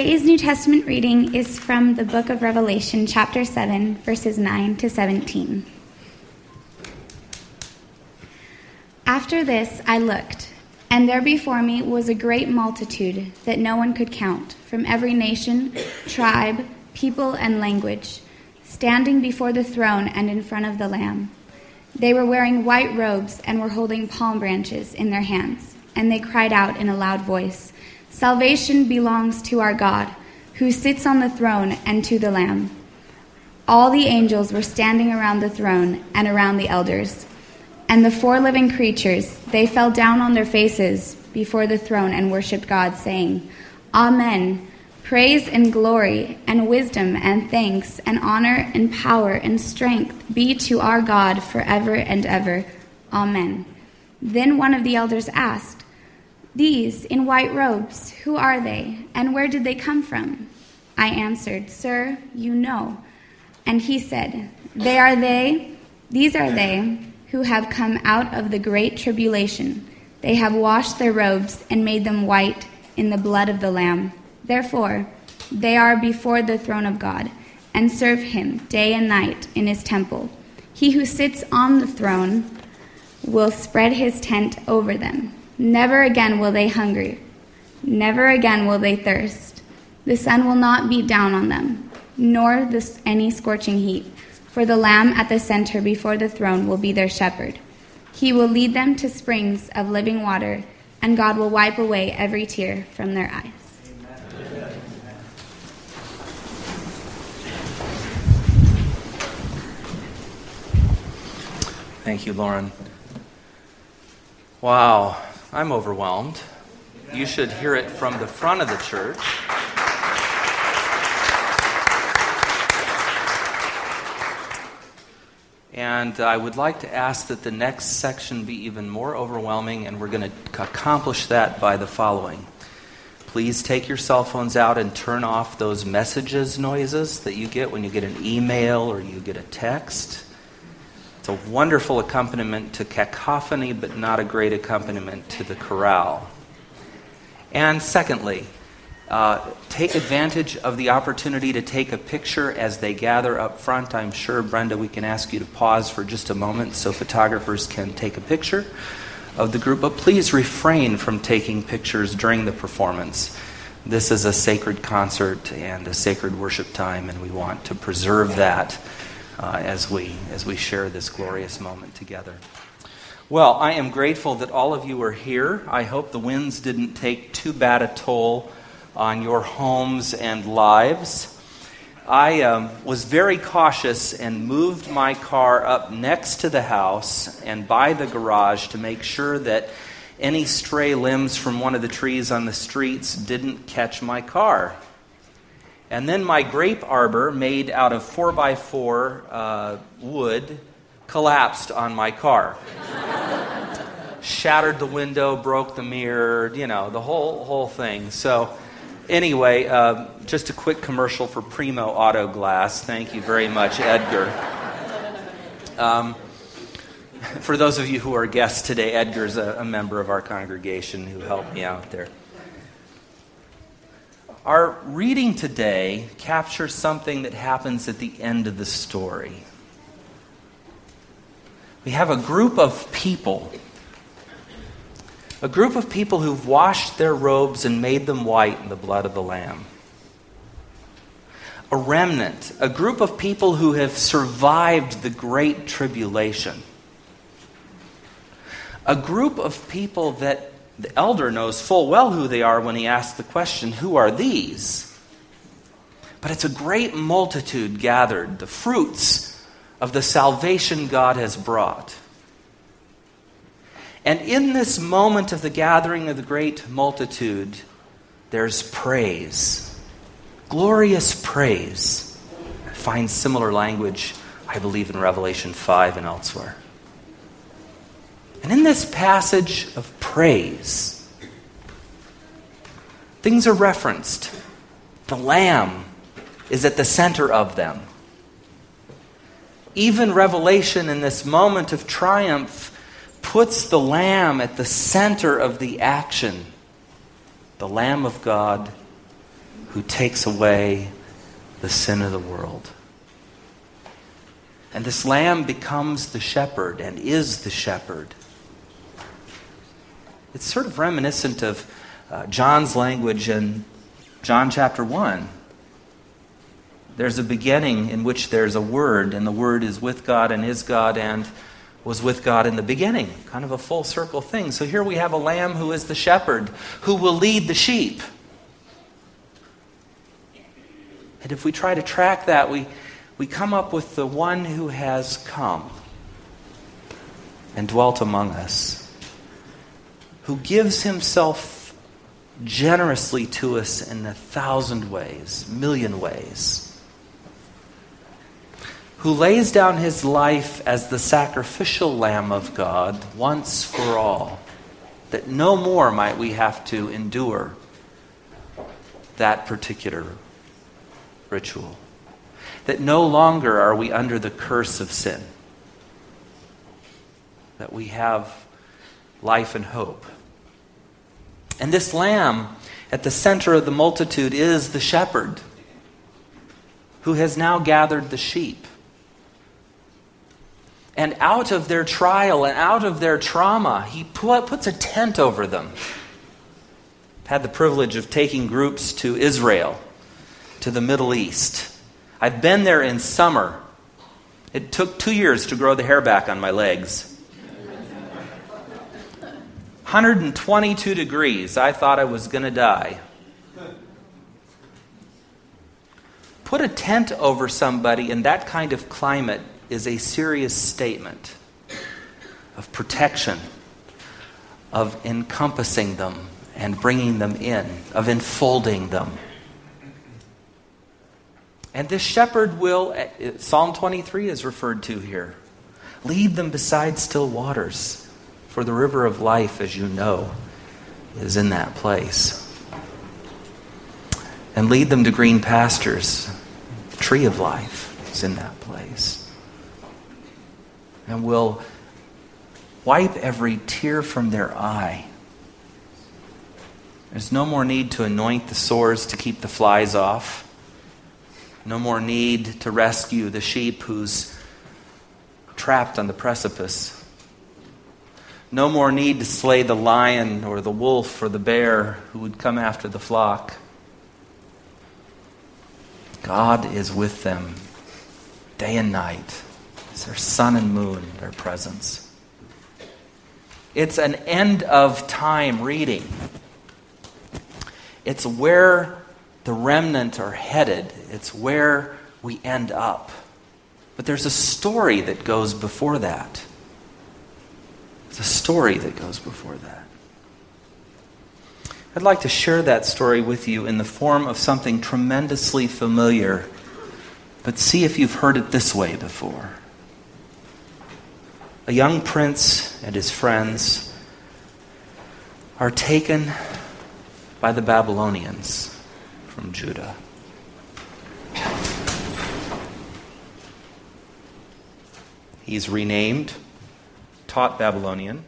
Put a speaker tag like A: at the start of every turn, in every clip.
A: Today's New Testament reading is from the book of Revelation, chapter 7, verses 9 to 17. After this, I looked, and there before me was a great multitude that no one could count, from every nation, tribe, people, and language, standing before the throne and in front of the Lamb. They were wearing white robes and were holding palm branches in their hands, and they cried out in a loud voice. Salvation belongs to our God, who sits on the throne and to the Lamb. All the angels were standing around the throne and around the elders. And the four living creatures, they fell down on their faces before the throne and worshiped God, saying, Amen. Praise and glory and wisdom and thanks and honor and power and strength be to our God forever and ever. Amen. Then one of the elders asked, these in white robes, who are they, and where did they come from? I answered, Sir, you know. And he said, They are they, these are they who have come out of the great tribulation. They have washed their robes and made them white in the blood of the Lamb. Therefore, they are before the throne of God and serve him day and night in his temple. He who sits on the throne will spread his tent over them. Never again will they hunger. Never again will they thirst. The sun will not beat down on them, nor this, any scorching heat. For the Lamb at the center before the throne will be their shepherd. He will lead them to springs of living water, and God will wipe away every tear from their eyes.
B: Thank you, Lauren. Wow. I'm overwhelmed. You should hear it from the front of the church. And I would like to ask that the next section be even more overwhelming, and we're going to accomplish that by the following. Please take your cell phones out and turn off those messages noises that you get when you get an email or you get a text. It's a wonderful accompaniment to cacophony, but not a great accompaniment to the chorale. And secondly, uh, take advantage of the opportunity to take a picture as they gather up front. I'm sure, Brenda, we can ask you to pause for just a moment so photographers can take a picture of the group. But please refrain from taking pictures during the performance. This is a sacred concert and a sacred worship time, and we want to preserve that uh, as, we, as we share this glorious moment together. Well, I am grateful that all of you are here. I hope the winds didn't take too bad a toll on your homes and lives. I um, was very cautious and moved my car up next to the house and by the garage to make sure that any stray limbs from one of the trees on the streets didn't catch my car. And then my grape arbor, made out of 4x4 uh, wood, collapsed on my car. Shattered the window, broke the mirror, you know, the whole, whole thing. So, anyway, uh, just a quick commercial for Primo Auto Glass. Thank you very much, Edgar. Um, for those of you who are guests today, Edgar's a, a member of our congregation who helped me out there. Our reading today captures something that happens at the end of the story. We have a group of people, a group of people who've washed their robes and made them white in the blood of the Lamb. A remnant, a group of people who have survived the great tribulation. A group of people that the elder knows full well who they are when he asks the question, Who are these? But it's a great multitude gathered, the fruits of the salvation God has brought. And in this moment of the gathering of the great multitude, there's praise, glorious praise. Find similar language, I believe, in Revelation 5 and elsewhere. And in this passage of praise, things are referenced. The Lamb is at the center of them. Even Revelation, in this moment of triumph, puts the Lamb at the center of the action. The Lamb of God who takes away the sin of the world. And this lamb becomes the shepherd and is the shepherd. It's sort of reminiscent of uh, John's language in John chapter 1. There's a beginning in which there's a word, and the word is with God and is God and was with God in the beginning. Kind of a full circle thing. So here we have a lamb who is the shepherd, who will lead the sheep. And if we try to track that, we, we come up with the one who has come and dwelt among us, who gives himself generously to us in a thousand ways, million ways, who lays down his life as the sacrificial Lamb of God once for all, that no more might we have to endure that particular ritual. That no longer are we under the curse of sin. That we have life and hope. And this lamb at the center of the multitude is the shepherd who has now gathered the sheep. And out of their trial and out of their trauma, he puts a tent over them. I've had the privilege of taking groups to Israel to the Middle East. I've been there in summer. It took two years to grow the hair back on my legs. 122 degrees. I thought I was going to die. Put a tent over somebody in that kind of climate is a serious statement of protection, of encompassing them and bringing them in, of enfolding them. And this shepherd will, eh, Psalm 23 is referred to here, lead them beside still waters, for the river of life, as you know, is in that place. And lead them to green pastures, the tree of life is in that place. And will wipe every tear from their eye. There's no more need to anoint the sores to keep the flies off. No more need to rescue the sheep who's trapped on the precipice. No more need to slay the lion or the wolf or the bear who would come after the flock. God is with them day and night. It's their sun and moon, their presence. It's an end of time reading. It's where the remnant are headed, it's where we end up. But there's a story that goes before that. It's a story that goes before that. I'd like to share that story with you in the form of something tremendously familiar, but see if you've heard it this way before. A young prince and his friends are taken by the Babylonians from Judah. He's renamed, taught Babylonian,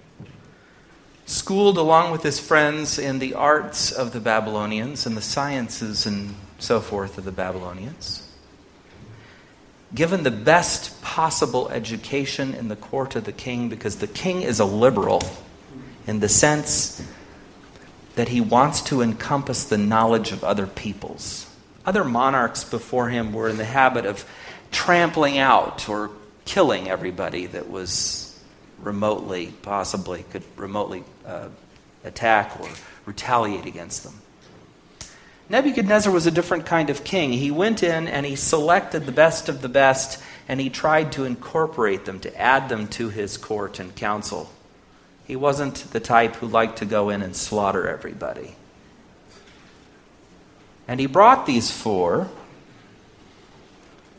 B: schooled along with his friends in the arts of the Babylonians and the sciences and so forth of the Babylonians. Given the best possible education in the court of the king, because the king is a liberal in the sense that he wants to encompass the knowledge of other peoples. Other monarchs before him were in the habit of trampling out or killing everybody that was remotely, possibly, could remotely uh, attack or retaliate against them. Nebuchadnezzar was a different kind of king. He went in and he selected the best of the best and he tried to incorporate them, to add them to his court and council. He wasn't the type who liked to go in and slaughter everybody. And he brought these four.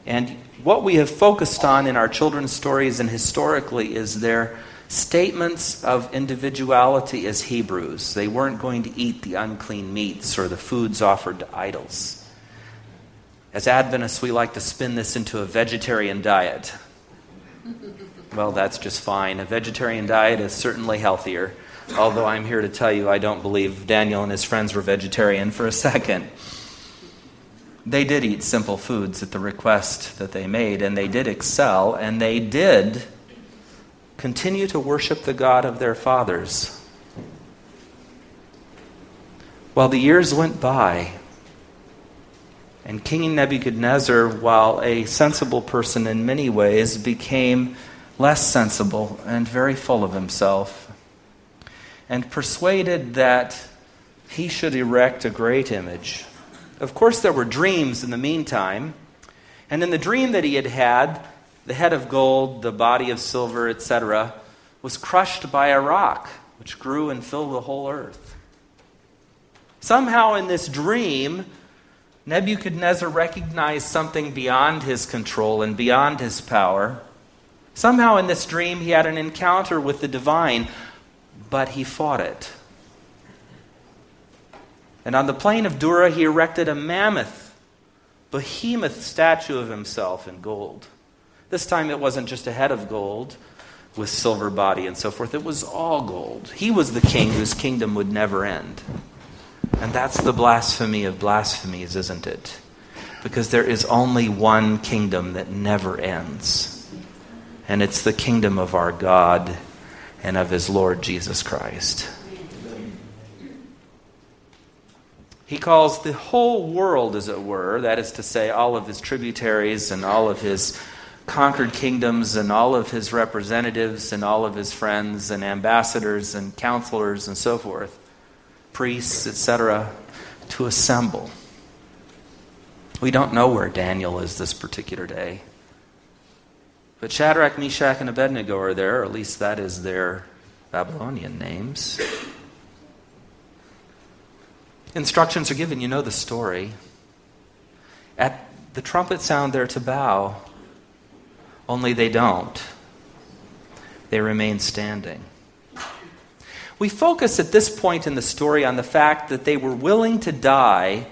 B: And what we have focused on in our children's stories and historically is their statements of individuality as Hebrews. They weren't going to eat the unclean meats or the foods offered to idols. As Adventists, we like to spin this into a vegetarian diet. Well, that's just fine. A vegetarian diet is certainly healthier, although I'm here to tell you I don't believe Daniel and his friends were vegetarian for a second. They did eat simple foods at the request that they made, and they did excel, and they did continue to worship the God of their fathers. While the years went by, and King Nebuchadnezzar, while a sensible person in many ways, became less sensible and very full of himself, and persuaded that he should erect a great image. Of course, there were dreams in the meantime, and in the dream that he had had, the head of gold, the body of silver, etc., was crushed by a rock which grew and filled the whole earth. Somehow, in this dream, Nebuchadnezzar recognized something beyond his control and beyond his power. Somehow, in this dream, he had an encounter with the divine, but he fought it. And on the plain of Dura, he erected a mammoth, behemoth statue of himself in gold. This time it wasn't just a head of gold with silver body and so forth, it was all gold. He was the king whose kingdom would never end. And that's the blasphemy of blasphemies, isn't it? Because there is only one kingdom that never ends. And it's the kingdom of our God and of his Lord Jesus Christ. He calls the whole world, as it were, that is to say, all of his tributaries and all of his conquered kingdoms and all of his representatives and all of his friends and ambassadors and counselors and so forth, priests, etc., to assemble. We don't know where Daniel is this particular day. But Shadrach, Meshach, and Abednego are there, or at least that is their Babylonian names. Instructions are given, you know the story. At the trumpet sound, they're to bow. Only they don't. They remain standing. We focus at this point in the story on the fact that they were willing to die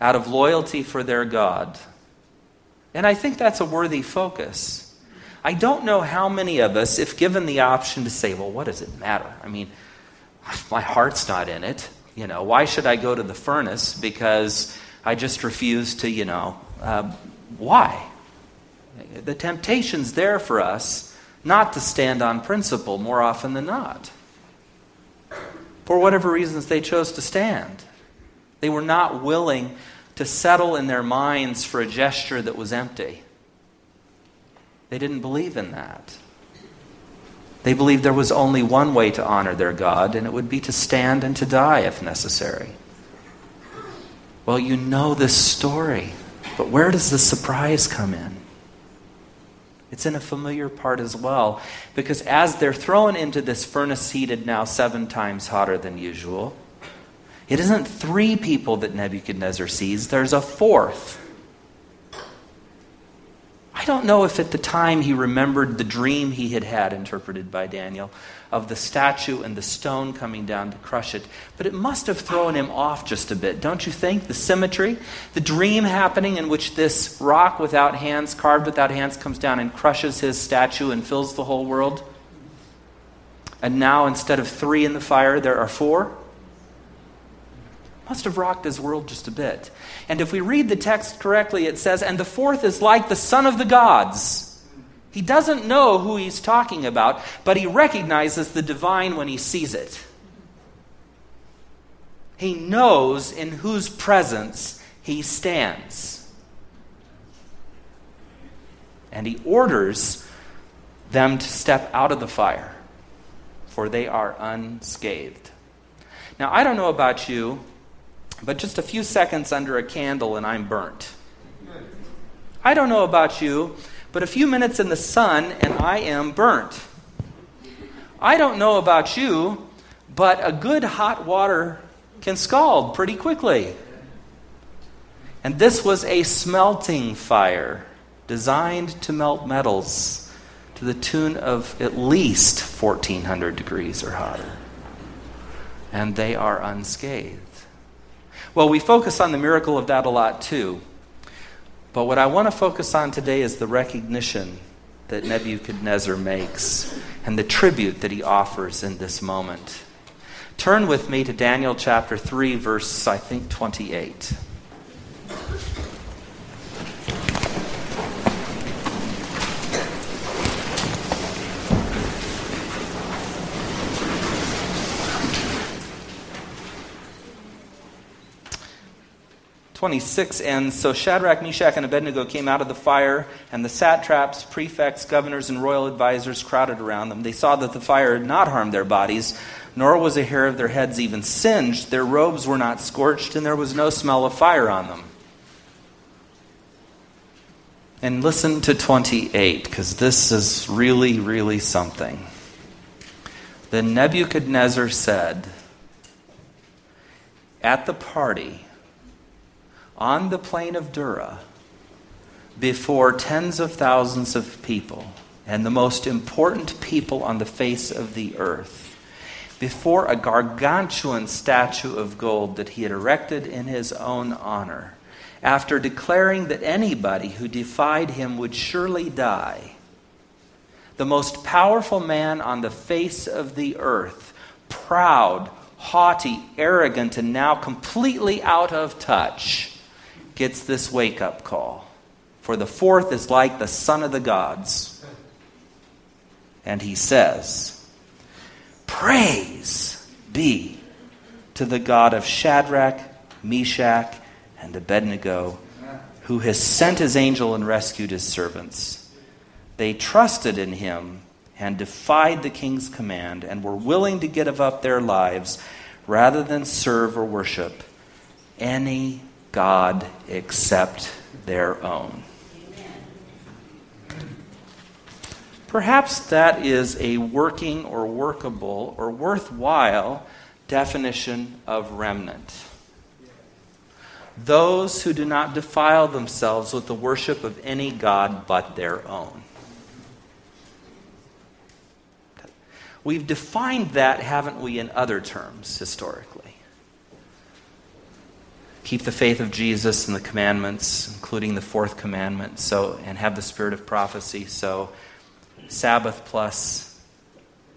B: out of loyalty for their God. And I think that's a worthy focus. I don't know how many of us, if given the option to say, well, what does it matter? I mean, my heart's not in it. You know, why should I go to the furnace? Because I just refuse to, you know, uh, why? The temptation's there for us not to stand on principle more often than not. For whatever reasons they chose to stand. They were not willing to settle in their minds for a gesture that was empty. They didn't believe in that. They believed there was only one way to honor their God, and it would be to stand and to die if necessary. Well, you know this story, but where does the surprise come in? It's in a familiar part as well, because as they're thrown into this furnace heated now seven times hotter than usual, it isn't three people that Nebuchadnezzar sees, there's a fourth. I don't know if at the time he remembered the dream he had had interpreted by Daniel of the statue and the stone coming down to crush it, but it must have thrown him off just a bit, don't you think? The symmetry, the dream happening in which this rock without hands, carved without hands, comes down and crushes his statue and fills the whole world. And now, instead of three in the fire, there are four must have rocked his world just a bit. And if we read the text correctly, it says, And the fourth is like the son of the gods. He doesn't know who he's talking about, but he recognizes the divine when he sees it. He knows in whose presence he stands. And he orders them to step out of the fire, for they are unscathed. Now, I don't know about you, but just a few seconds under a candle and I'm burnt. I don't know about you, but a few minutes in the sun and I am burnt. I don't know about you, but a good hot water can scald pretty quickly. And this was a smelting fire designed to melt metals to the tune of at least 1400 degrees or hotter. And they are unscathed. Well, we focus on the miracle of that a lot too. But what I want to focus on today is the recognition that Nebuchadnezzar makes and the tribute that he offers in this moment. Turn with me to Daniel chapter 3, verse, I think, 28. 26 ends So Shadrach, Meshach, and Abednego came out of the fire, and the satraps, prefects, governors, and royal advisers crowded around them. They saw that the fire had not harmed their bodies, nor was a hair of their heads even singed. Their robes were not scorched, and there was no smell of fire on them. And listen to 28, because this is really, really something. Then Nebuchadnezzar said, At the party, on the plain of Dura, before tens of thousands of people, and the most important people on the face of the earth, before a gargantuan statue of gold that he had erected in his own honor after declaring that anybody who defied him would surely die. The most powerful man on the face of the earth, proud, haughty, arrogant, and now completely out of touch, gets this wake up call. For the fourth is like the son of the gods. And he says, Praise be to the God of Shadrach, Meshach, and Abednego, who has sent his angel and rescued his servants. They trusted in him and defied the king's command and were willing to give up their lives rather than serve or worship any God except their own. Perhaps that is a working or workable or worthwhile definition of remnant those who do not defile themselves with the worship of any God but their own. We've defined that, haven't we, in other terms historically? Keep the faith of Jesus and the commandments, including the fourth commandment, so and have the spirit of prophecy. So Sabbath plus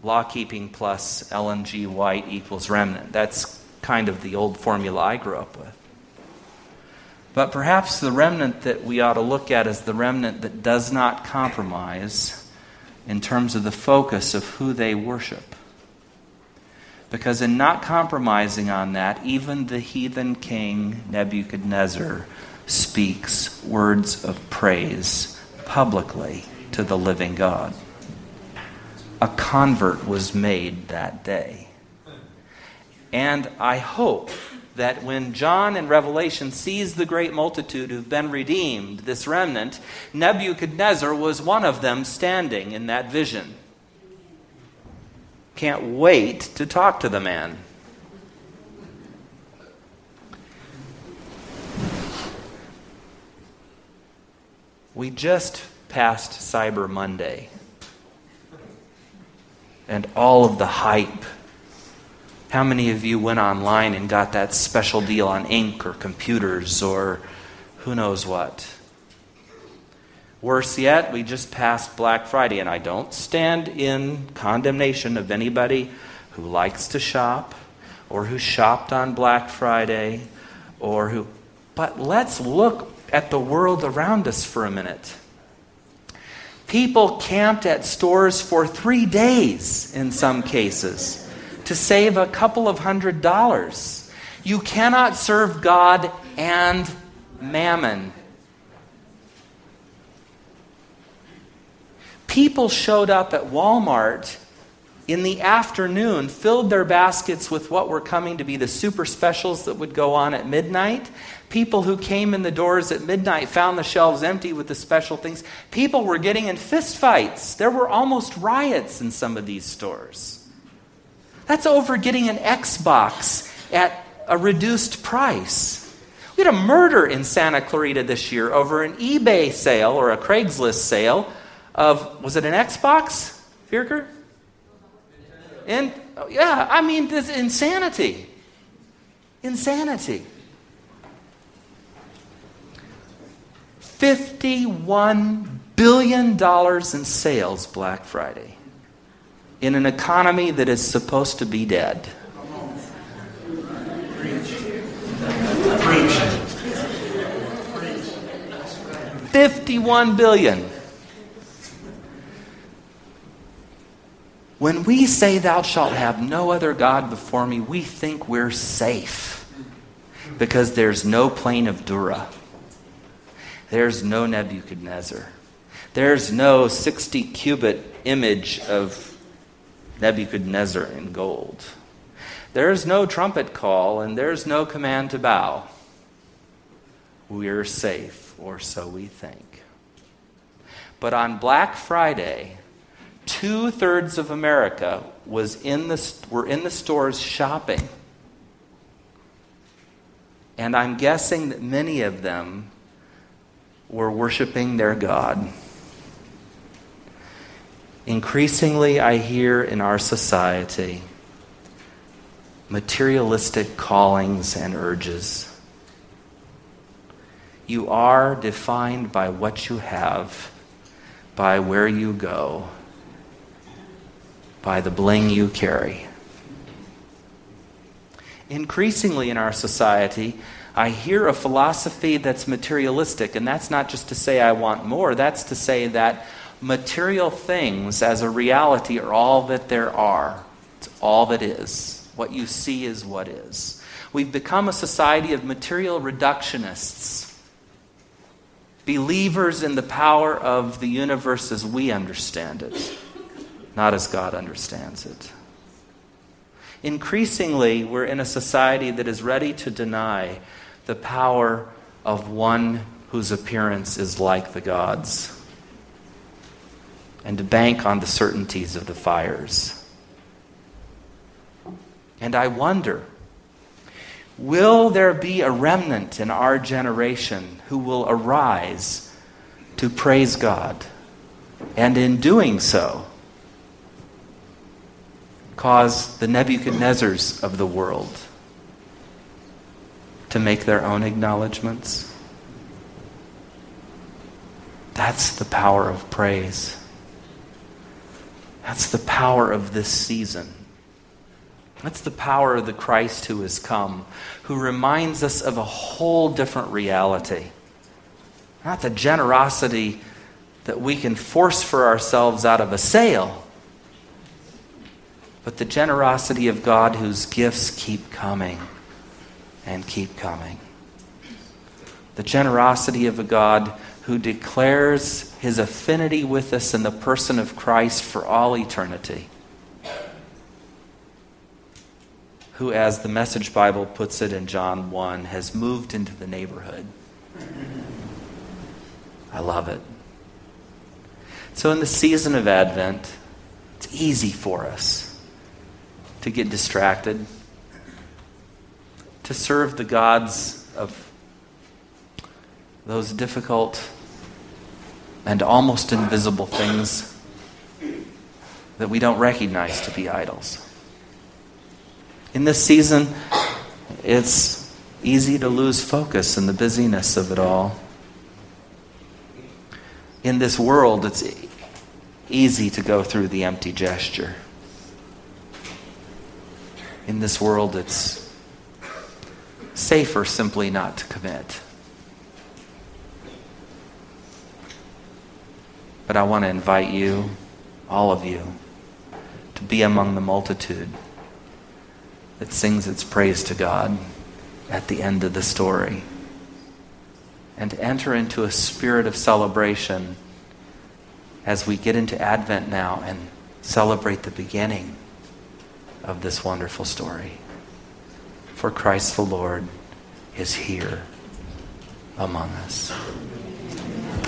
B: law keeping plus Ellen G. White equals remnant. That's kind of the old formula I grew up with. But perhaps the remnant that we ought to look at is the remnant that does not compromise in terms of the focus of who they worship. Because in not compromising on that, even the heathen king Nebuchadnezzar speaks words of praise publicly to the living God. A convert was made that day. And I hope that when John in Revelation sees the great multitude who've been redeemed, this remnant, Nebuchadnezzar was one of them standing in that vision. Can't wait to talk to the man. We just passed Cyber Monday. And all of the hype how many of you went online and got that special deal on ink or computers or who knows what? Worse yet, we just passed Black Friday, and I don't stand in condemnation of anybody who likes to shop or who shopped on Black Friday or who. But let's look at the world around us for a minute. People camped at stores for three days in some cases to save a couple of hundred dollars. You cannot serve God and mammon. People showed up at Walmart in the afternoon, filled their baskets with what were coming to be the super specials that would go on at midnight. People who came in the doors at midnight found the shelves empty with the special things. People were getting in fistfights. There were almost riots in some of these stores. That's over getting an Xbox at a reduced price. We had a murder in Santa Clarita this year over an eBay sale or a Craigslist sale of, was it an Xbox, Fierker? And oh, yeah, I mean, this insanity. Insanity. $51 billion in sales Black Friday in an economy that is supposed to be dead. Fifty-one billion. When we say, Thou shalt have no other God before me, we think we're safe. because there's no plain of Dura. There's no Nebuchadnezzar. There's no 60 cubit image of Nebuchadnezzar in gold. There's no trumpet call and there's no command to bow. We're safe, or so we think. But on Black Friday, two thirds of America was in the, were in the stores shopping. And I'm guessing that many of them were worshiping their God. Increasingly, I hear in our society materialistic callings and urges. You are defined by what you have, by where you go, by the bling you carry. Increasingly in our society, I hear a philosophy that's materialistic, and that's not just to say I want more, that's to say that material things as a reality are all that there are. It's all that is. What you see is what is. We've become a society of material reductionists, believers in the power of the universe as we understand it, not as God understands it. Increasingly, we're in a society that is ready to deny the power of one whose appearance is like the gods and to bank on the certainties of the fires. And I wonder will there be a remnant in our generation who will arise to praise God? And in doing so, cause the Nebuchadnezzars of the world to make their own acknowledgments. That's the power of praise. That's the power of this season. That's the power of the Christ who has come, who reminds us of a whole different reality. Not the generosity that we can force for ourselves out of a sale, but the generosity of God whose gifts keep coming and keep coming. The generosity of a God who declares his affinity with us in the person of Christ for all eternity. Who, as the Message Bible puts it in John 1, has moved into the neighborhood. I love it. So, in the season of Advent, it's easy for us to get distracted, to serve the gods of those difficult and almost invisible things that we don't recognize to be idols. In this season, it's easy to lose focus in the busyness of it all. In this world, it's easy to go through the empty gesture in this world, it's safer simply not to commit. But I want to invite you, all of you, to be among the multitude that sings its praise to God at the end of the story. And enter into a spirit of celebration as we get into Advent now and celebrate the beginning of this wonderful story. For Christ the Lord is here among us.